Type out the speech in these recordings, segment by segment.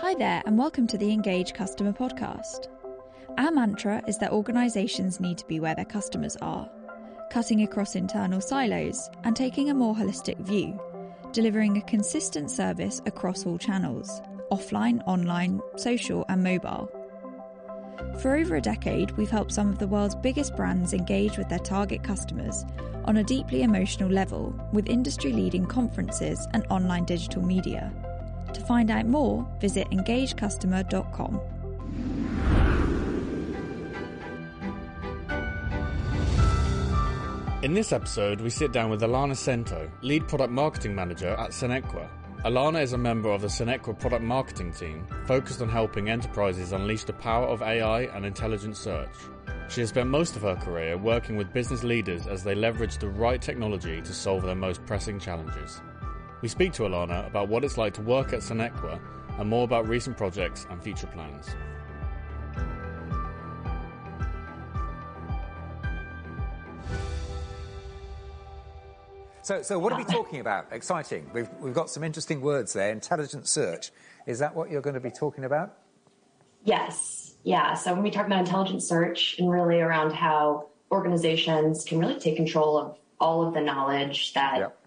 Hi there, and welcome to the Engage Customer Podcast. Our mantra is that organisations need to be where their customers are, cutting across internal silos and taking a more holistic view, delivering a consistent service across all channels offline, online, social, and mobile. For over a decade, we've helped some of the world's biggest brands engage with their target customers on a deeply emotional level with industry leading conferences and online digital media. To find out more, visit engagecustomer.com. In this episode, we sit down with Alana Sento, lead product marketing manager at Sinequa. Alana is a member of the Sinequa product marketing team, focused on helping enterprises unleash the power of AI and intelligent search. She has spent most of her career working with business leaders as they leverage the right technology to solve their most pressing challenges. We speak to Alana about what it's like to work at Sinequa and more about recent projects and future plans. So, so what are we talking about? Exciting. We've, we've got some interesting words there. Intelligent search. Is that what you're going to be talking about? Yes. Yeah. So when we talk about intelligent search and really around how organizations can really take control of all of the knowledge that yep.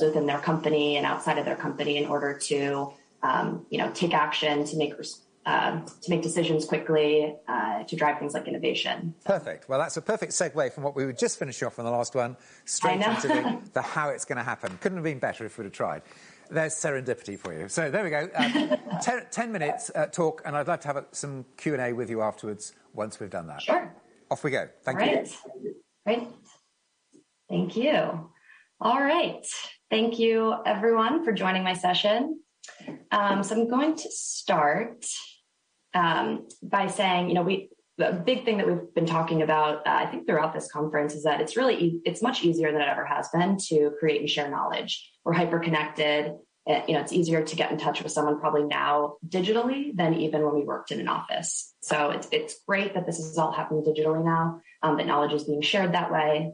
Within their company and outside of their company in order to, um, you know, take action to make uh, to make decisions quickly uh, to drive things like innovation. Perfect. Well, that's a perfect segue from what we were just finishing off on the last one, straight into the, the, how it's going to happen. Couldn't have been better if we'd have tried. There's serendipity for you. So there we go. Um, ten, ten, minutes uh, talk, and I'd like to have a, some Q and A with you afterwards. Once we've done that, sure. Off we go. Thank right. you. Great. Thank you. All right. Thank you, everyone, for joining my session. Um, so I'm going to start um, by saying, you know, we the big thing that we've been talking about, uh, I think throughout this conference, is that it's really e- it's much easier than it ever has been to create and share knowledge. We're hyper connected. You know, it's easier to get in touch with someone probably now digitally than even when we worked in an office. So it's it's great that this is all happening digitally now. Um, that knowledge is being shared that way.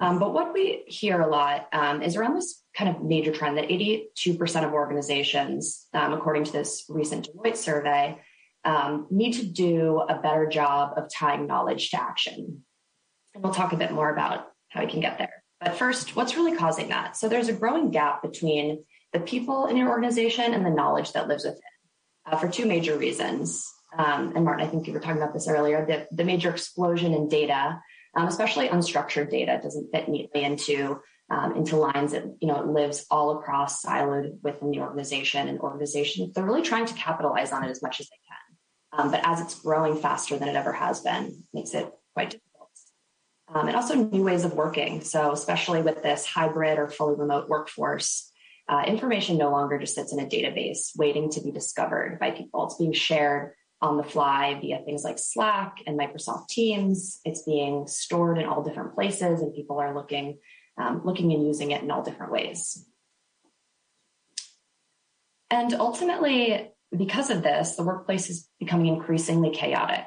Um, but what we hear a lot um, is around this kind of major trend that 82% of organizations, um, according to this recent Deloitte survey, um, need to do a better job of tying knowledge to action. And we'll talk a bit more about how we can get there. But first, what's really causing that? So there's a growing gap between the people in your organization and the knowledge that lives within uh, for two major reasons. Um, and Martin, I think you were talking about this earlier. The, the major explosion in data, um, especially unstructured data, doesn't fit neatly into um, into lines that you know it lives all across siloed within the organization and organization. They're really trying to capitalize on it as much as they can. Um, but as it's growing faster than it ever has been, makes it quite difficult. Um, and also new ways of working. So especially with this hybrid or fully remote workforce, uh, information no longer just sits in a database waiting to be discovered by people. It's being shared on the fly via things like Slack and Microsoft Teams. It's being stored in all different places, and people are looking, um, looking and using it in all different ways. And ultimately, because of this, the workplace is becoming increasingly chaotic.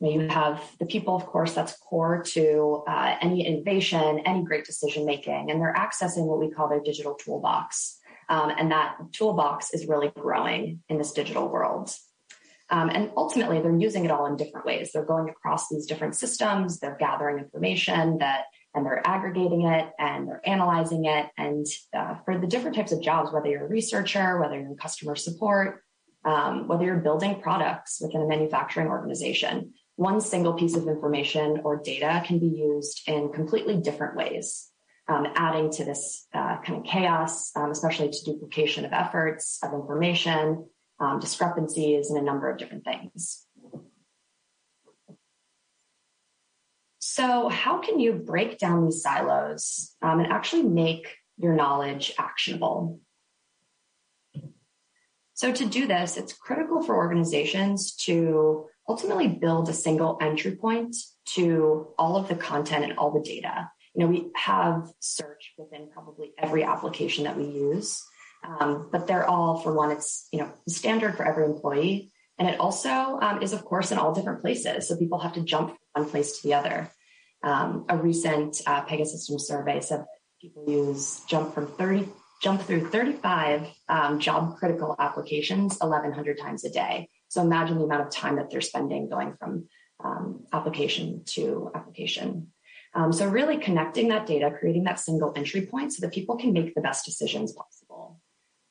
You have the people, of course, that's core to uh, any innovation, any great decision making, and they're accessing what we call their digital toolbox. Um, and that toolbox is really growing in this digital world. Um, and ultimately, they're using it all in different ways. They're going across these different systems, they're gathering information that and they're aggregating it and they're analyzing it. And uh, for the different types of jobs, whether you're a researcher, whether you're in customer support, um, whether you're building products within a manufacturing organization, one single piece of information or data can be used in completely different ways, um, adding to this uh, kind of chaos, um, especially to duplication of efforts, of information, um, discrepancies, and a number of different things. So, how can you break down these silos um, and actually make your knowledge actionable? So to do this, it's critical for organizations to ultimately build a single entry point to all of the content and all the data. You know, we have search within probably every application that we use, um, but they're all, for one, it's you know standard for every employee, and it also um, is, of course, in all different places. So people have to jump from one place to the other. Um, a recent uh, Pegasystems survey said people use jump from 30 jump through 35 um, job critical applications 1,100 times a day. So imagine the amount of time that they're spending going from um, application to application. Um, so really connecting that data, creating that single entry point so that people can make the best decisions possible.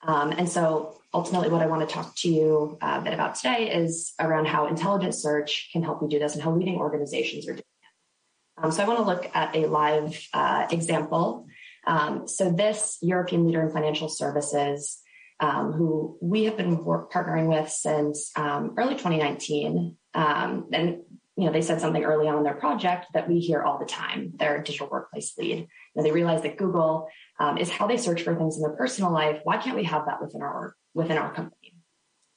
Um, and so ultimately what I want to talk to you uh, a bit about today is around how intelligent search can help you do this and how leading organizations are doing it. Um, so I want to look at a live uh, example. Um, so this European leader in financial services, um, who we have been partnering with since um, early 2019, um, and you know, they said something early on in their project that we hear all the time. Their digital workplace lead. You know, they realized that Google um, is how they search for things in their personal life. Why can't we have that within our within our company?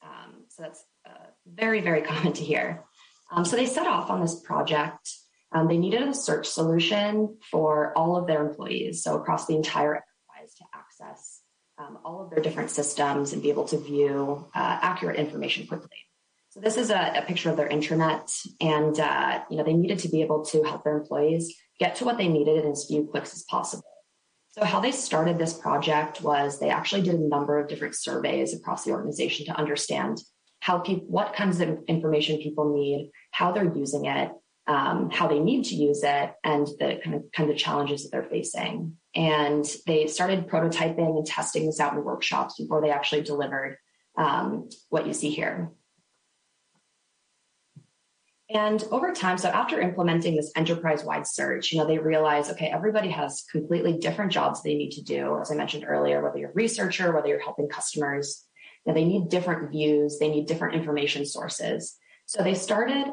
Um, so that's uh, very very common to hear. Um, so they set off on this project. Um, they needed a search solution for all of their employees, so across the entire enterprise to access um, all of their different systems and be able to view uh, accurate information quickly. So this is a, a picture of their intranet, and uh, you know they needed to be able to help their employees get to what they needed in as few clicks as possible. So how they started this project was they actually did a number of different surveys across the organization to understand how people, what kinds of information people need, how they're using it, um, how they need to use it, and the kind of kind of challenges that they're facing. And they started prototyping and testing this out in workshops before they actually delivered um, what you see here. And over time, so after implementing this enterprise wide search, you know, they realize, okay, everybody has completely different jobs they need to do. As I mentioned earlier, whether you're a researcher, whether you're helping customers, you know, they need different views, they need different information sources. So they started,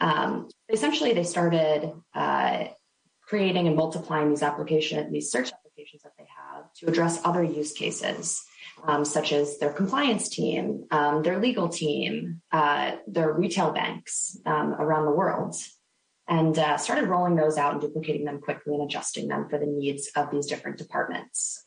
um, essentially, they started uh, creating and multiplying these applications, these search applications that they have to address other use cases um, such as their compliance team, um, their legal team, uh, their retail banks um, around the world, and uh, started rolling those out and duplicating them quickly and adjusting them for the needs of these different departments.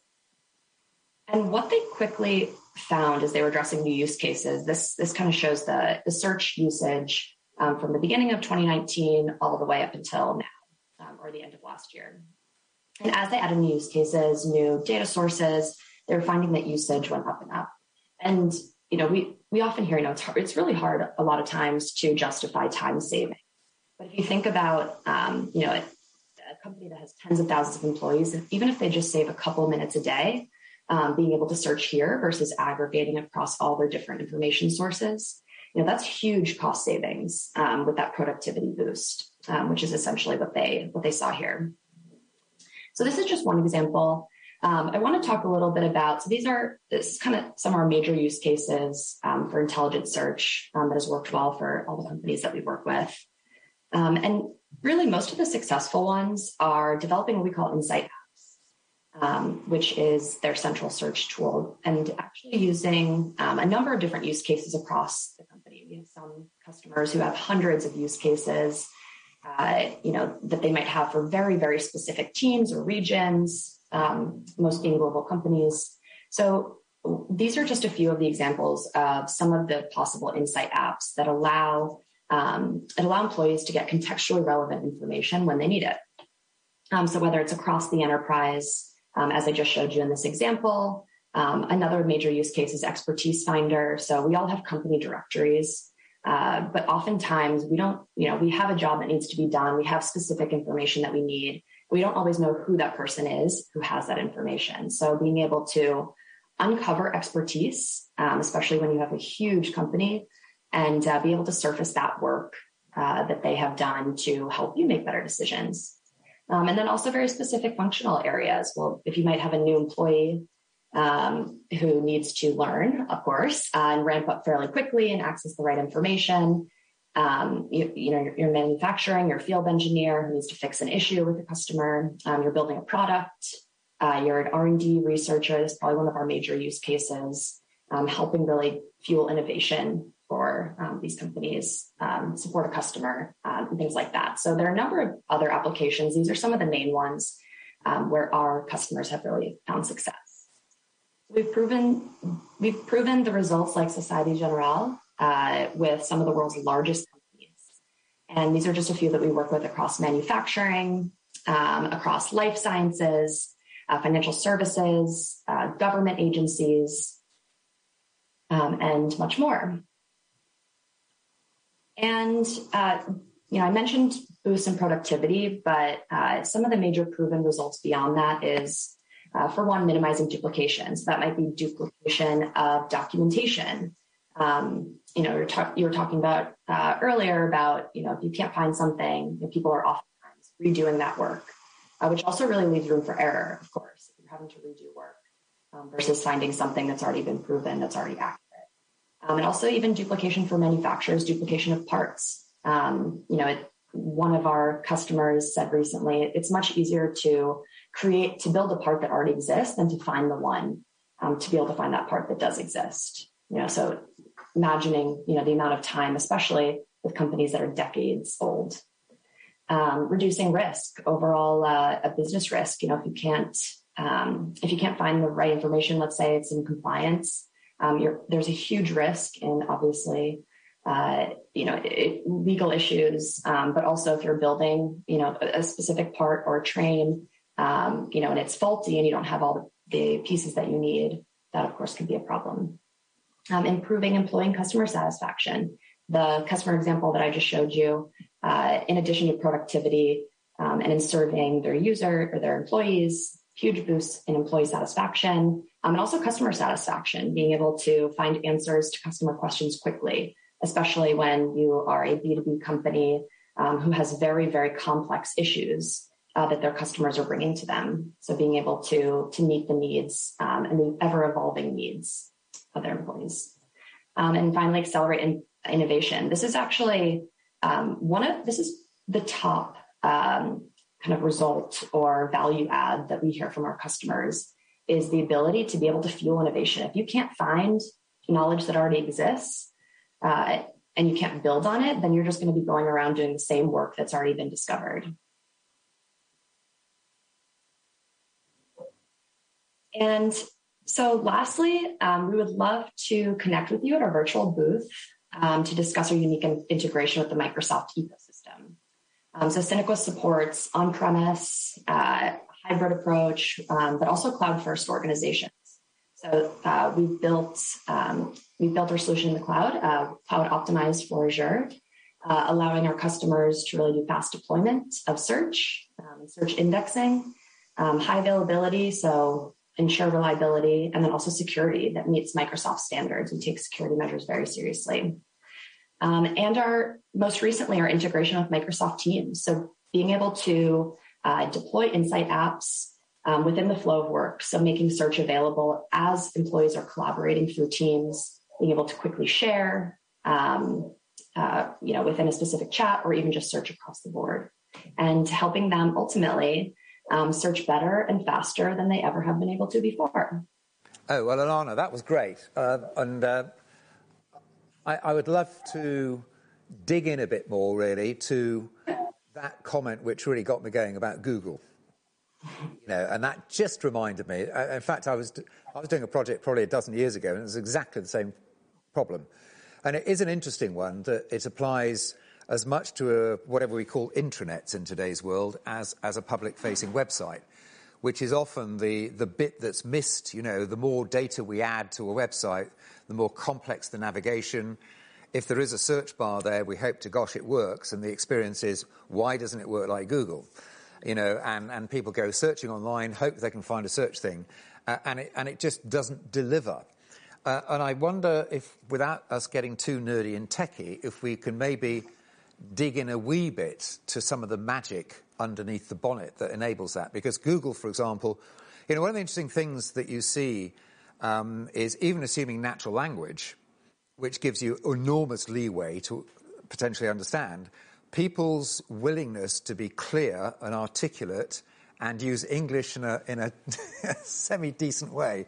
And what they quickly found as they were addressing new use cases, this, this kind of shows the, the search usage um, from the beginning of 2019 all the way up until now, um, or the end of last year. And as they added new use cases, new data sources, they're finding that usage went up and up. And, you know, we, we often hear, you know, it's, hard, it's really hard a lot of times to justify time saving. But if you think about, um, you know, a, a, company that has tens of thousands of employees, even if they just save a couple minutes a day, um, being able to search here versus aggregating across all their different information sources, you know, that's huge cost savings um, with that productivity boost, um, which is essentially what they what they saw here. So this is just one example. Um, I want to talk a little bit about, so these are this kind of some of our major use cases um, for intelligent search um, that has worked well for all the companies that we work with. Um, and really most of the successful ones are developing what we call insight apps, um, which is their central search tool and actually using um, a number of different use cases across the company. We have some customers who have hundreds of use cases, uh, you know, that they might have for very, very specific teams or regions um, most being global companies. So these are just a few of the examples of some of the possible insight apps that allow um, that allow employees to get contextually relevant information when they need it. Um, so whether it's across the enterprise, um, as I just showed you in this example, um, another major use case is expertise finder. So we all have company directories. Uh, but oftentimes we don't, you know, we have a job that needs to be done. We have specific information that we need we don't always know who that person is who has that information. So being able to uncover expertise, um, especially when you have a huge company, and uh, be able to surface that work uh, that they have done to help you make better decisions. Um, and then also very specific functional areas. Well, if you might have a new employee um, who needs to learn, of course, uh, and ramp up fairly quickly and access the right information, um, you, you, know, you're, manufacturing, you're field engineer who needs to fix an issue with a customer, um, you're building a product, uh, you're an R&D researcher. That's probably one of our major use cases, um, helping really fuel innovation for um, these companies, um, support a customer, um, and things like that. So there are a number of other applications. These are some of the main ones where our customers have really found success. We've proven we've proven the results like Societe Generale uh, with some of the world's largest companies. And these are just a few that we work with across manufacturing, um, across life sciences, uh, financial services, uh, government agencies, um, and much more. And uh, you know, I mentioned boost in productivity, but uh, some of the major proven results beyond that is, uh, for one, minimizing duplication. So that might be duplication of documentation. Um, you know, you're ta- you were talking about uh, earlier about you know if you can't find something, you know, people are oftentimes redoing that work, uh, which also really leaves room for error. Of course, if you're having to redo work um, versus finding something that's already been proven that's already accurate, um, and also even duplication for manufacturers, duplication of parts. Um, you know, it, one of our customers said recently, it's much easier to create, to build a part that already exists than to find the one, um, to be able to find that part that does exist. You know, so imagining, you know, the amount of time, especially with companies that are decades old. Um, reducing risk, overall uh, a business risk. You know, if you can't um, if you can't find the right information, let's say it's in compliance, um, there's a huge risk in obviously uh, you know, it, legal issues, um, but also if you're building, you know, a, a specific part or train, um, you know, and it's faulty and you don't have all the, the, pieces that you need, that of course can be a problem. Um, improving employee and customer satisfaction. The customer example that I just showed you, uh, in addition to productivity um, and in serving their user or their employees, huge boosts in employee satisfaction um, and also customer satisfaction, being able to find answers to customer questions quickly especially when you are a B2B company um, who has very, very complex issues uh, that their customers are bringing to them. So being able to, to meet the needs um, and the ever evolving needs of their employees. Um, and finally, accelerate in, innovation. This is actually um, one of, this is the top um, kind of result or value add that we hear from our customers is the ability to be able to fuel innovation. If you can't find knowledge that already exists, uh, and you can't build on it, then you're just going to be going around doing the same work that's already been discovered. And so, lastly, um, we would love to connect with you at our virtual booth um, to discuss our unique integration with the Microsoft ecosystem. Um, so, Sinequa supports on premise, uh, hybrid approach, um, but also cloud first organizations. So uh, we've built um, we built our solution in the cloud, uh, cloud optimized for Azure, uh, allowing our customers to really do fast deployment of search, um, search indexing, um, high availability, so ensure reliability, and then also security that meets Microsoft standards. We take security measures very seriously. Um, and our most recently our integration with Microsoft Teams. So being able to uh, deploy Insight apps um, within the flow of work. So making search available as employees are collaborating through teams, being able to quickly share, um, uh, you know, within a specific chat or even just search across the board and helping them ultimately um, search better and faster than they ever have been able to before. Oh, well, Alana, that was great. Uh, and uh, I, I would love to dig in a bit more, really, to that comment which really got me going about Google. You know, and that just reminded me. Uh, in fact, I was, I was doing a project probably a dozen years ago, and it was exactly the same problem. And it is an interesting one that it applies as much to a, whatever we call intranets in today's world as, as a public facing website, which is often the, the bit that's missed. You know, the more data we add to a website, the more complex the navigation. If there is a search bar there, we hope to gosh it works, and the experience is why doesn't it work like Google? you know, and, and people go searching online, hope they can find a search thing, uh, and, it, and it just doesn't deliver. Uh, and I wonder if, without us getting too nerdy and techy, if we can maybe dig in a wee bit to some of the magic underneath the bonnet that enables that. Because Google, for example, you know, one of the interesting things that you see um, is even assuming natural language, which gives you enormous leeway to potentially understand, people's willingness to be clear and articulate and use English in a, in a semi decent way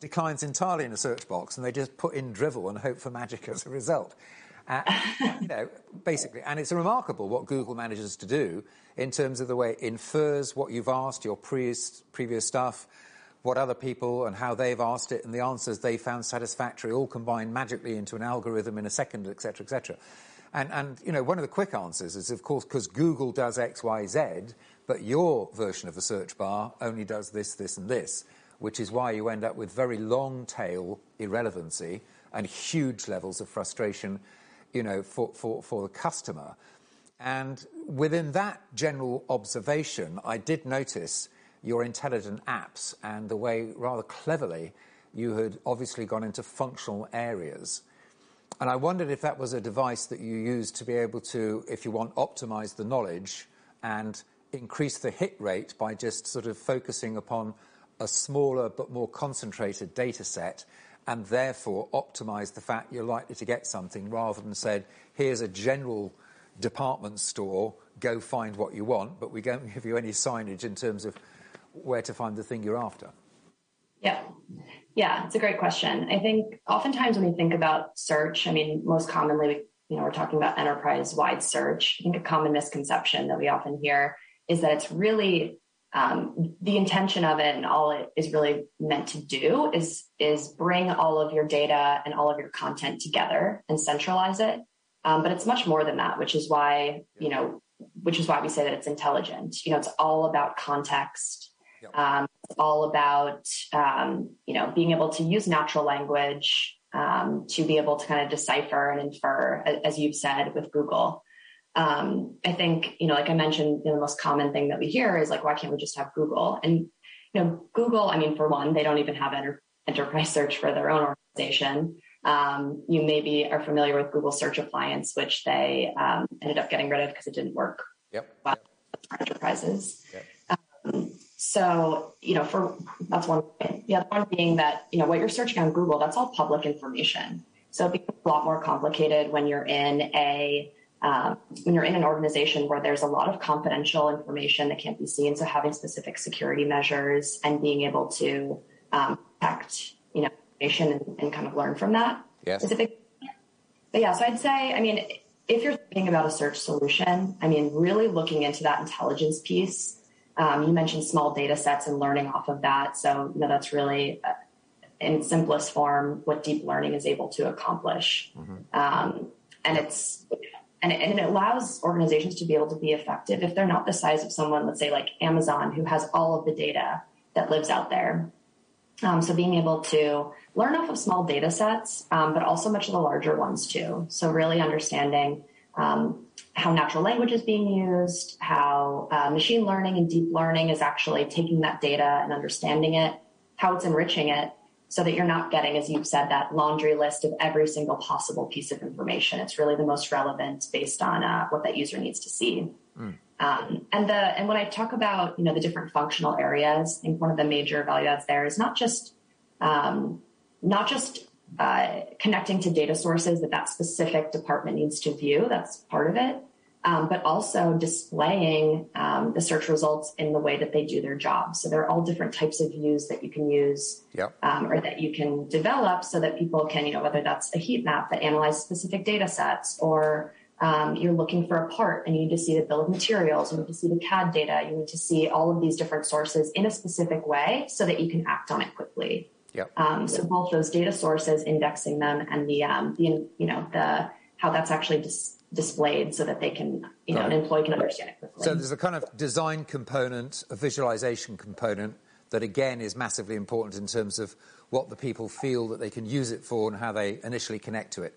declines entirely in a search box, and they just put in drivel and hope for magic as a result. You know, basically, and it's remarkable what Google manages to do in terms of the way it infers what you've asked, your previous, previous stuff, what other people and how they've asked it, and the answers they found satisfactory, all combined magically into an algorithm in a second, etc., etc. And, and, you know, one of the quick answers is, of course, because Google does X, Y, Z, but your version of the search bar only does this, this, and this, which is why you end up with very long tail irrelevancy and huge levels of frustration, you know, for, for, for the customer. And within that general observation, I did notice your intelligent apps and the way, rather cleverly, you had obviously gone into functional areas. And I wondered if that was a device that you used to be able to, if you want, optimize the knowledge and increase the hit rate by just sort of focusing upon a smaller but more concentrated data set and therefore optimize the fact you're likely to get something rather than said, here's a general department store, go find what you want, but we don't give you any signage in terms of where to find the thing you're after? Yeah. Yeah, it's a great question. I think oftentimes when we think about search, I mean, most commonly, you know, we're talking about enterprise wide search. I think a common misconception that we often hear is that it's really um, the intention of it and all it is really meant to do is is bring all of your data and all of your content together and centralize it. Um, but it's much more than that, which is why you know, which is why we say that it's intelligent. You know, it's all about context. Um, it's all about um, you know being able to use natural language um, to be able to kind of decipher and infer, as you've said with Google. Um, I think, you know, like I mentioned, you know, the most common thing that we hear is like, why can't we just have Google? And, you know, Google, I mean, for one, they don't even have enter- enterprise search for their own organization. Um, you maybe are familiar with Google Search Appliance, which they um, ended up getting rid of because it didn't work yep. well for enterprises. Yep. Um, so, you know, for that's one thing. The other one being that, you know, what you're searching on Google, that's all public information. So it becomes a lot more complicated when you're in a um, when you're in an organization where there's a lot of confidential information that can't be seen, so having specific security measures and being able to um, protect, you know, information and, and, kind of learn from that yes. is a big. But yeah, so I'd say, I mean, if you're thinking about a search solution, I mean, really looking into that intelligence piece. Um, you mentioned small data sets and learning off of that, so you know that's really. Uh, in simplest form, what deep learning is able to accomplish. Mm-hmm. Um, and it's and it, and it allows organizations to be able to be effective if they're not the size of someone, let's say like Amazon, who has all of the data that lives out there. Um, so being able to learn off of small data sets, um, but also much of the larger ones too. So really understanding um, how natural language is being used, how uh, machine learning and deep learning is actually taking that data and understanding it, how it's enriching it, so that you're not getting, as you've said, that laundry list of every single possible piece of information. It's really the most relevant based on uh, what that user needs to see. Mm. Um, and the and when I talk about you know the different functional areas, I think one of the major value adds there is not just um, not just uh, connecting to data sources that that specific department needs to view. That's part of it, um, but also displaying um, the search results in the way that they do their job. So there are all different types of views that you can use yep. um, or that you can develop so that people can, you know, whether that's a heat map that analyzes specific data sets or um, you're looking for a part and you need to see the bill of materials, you need to see the CAD data, you need to see all of these different sources in a specific way so that you can act on it quickly. Yep. Um, so both those data sources, indexing them, and the um, the you know the how that's actually dis- displayed so that they can, you know, an employee can understand it quickly. So there's a kind of design component, a visualization component that again is massively important in terms of what the people feel that they can use it for and how they initially connect to it.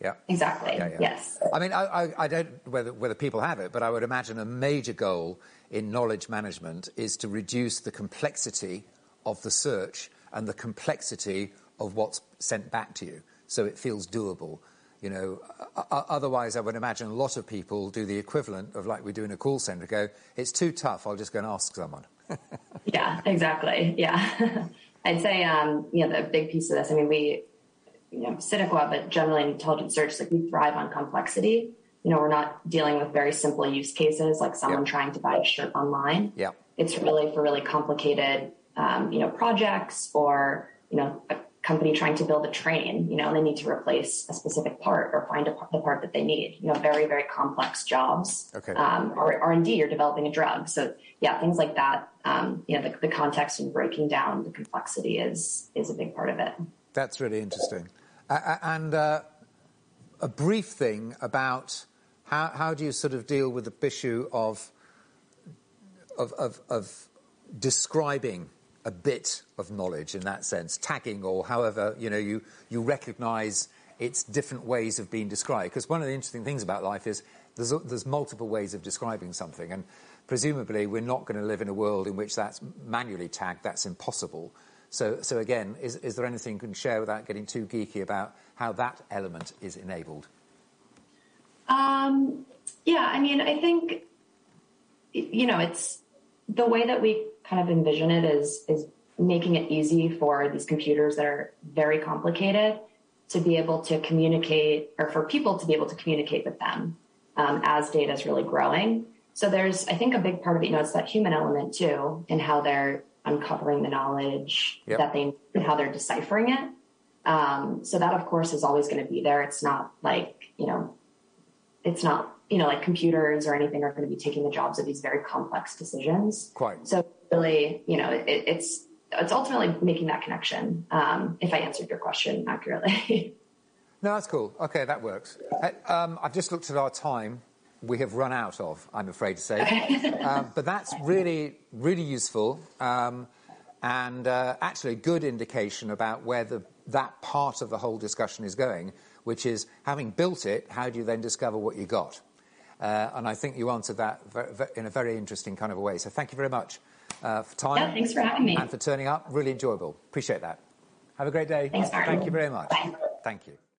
Yeah. Exactly. Yeah, yeah. Yes. I mean, I, I, I don't whether whether people have it, but I would imagine a major goal in knowledge management is to reduce the complexity of the search and the complexity of what's sent back to you, so it feels doable. You know, otherwise, I would imagine a lot of people do the equivalent of like we do in a call center. Go, it's too tough. I'll just go and ask someone. yeah, exactly. Yeah, I'd say um, you know the big piece of this. I mean, we you know Sinequa, but generally in intelligent search, like we thrive on complexity. You know, we're not dealing with very simple use cases like someone yep. trying to buy a shirt online. Yeah, it's really for really complicated um, you know projects or you know company trying to build a train, you know, and they need to replace a specific part or find a, the part that they need, you know, very, very complex jobs. Okay. Um, or R&D, you're developing a drug. So yeah, things like that, um, you know, the, the, context and breaking down the complexity is, is a big part of it. That's really interesting. Uh, and, uh, a brief thing about how, how do you sort of deal with the issue of, of, of, of describing a bit of knowledge in that sense, tagging or however you know you, you recognise its different ways of being described. Because one of the interesting things about life is there's, there's multiple ways of describing something, and presumably we're not going to live in a world in which that's manually tagged. That's impossible. So, so again, is, is there anything you can share without getting too geeky about how that element is enabled? Um, yeah, I mean, I think you know it's the way that we kind of envision it is is making it easy for these computers that are very complicated to be able to communicate or for people to be able to communicate with them um, as data is really growing. So there's, I think, a big part of it, you know, it's that human element too, in how they're uncovering the knowledge yep. that they and how they're deciphering it. Um, so that, of course, is always going to be there. It's not like, you know, it's not, you know, like computers or anything are going to be taking the jobs of these very complex decisions. Quite. So really, you know, it, it's it's ultimately making that connection. Um, if I answered your question accurately. no, that's cool. Okay, that works. Um, I've just looked at our time. We have run out of, I'm afraid to say. um, but that's really, really useful um, and uh, actually a good indication about where the, that part of the whole discussion is going, which is having built it, how do you then discover what you got? Uh, and I think you answered that in a very interesting kind of a way. So thank you very much uh, for time. Yeah, thanks for having me. And for turning up. Really enjoyable. Appreciate that. Have a great day. Thanks, Martin. Thank you very much. Bye. Thank you.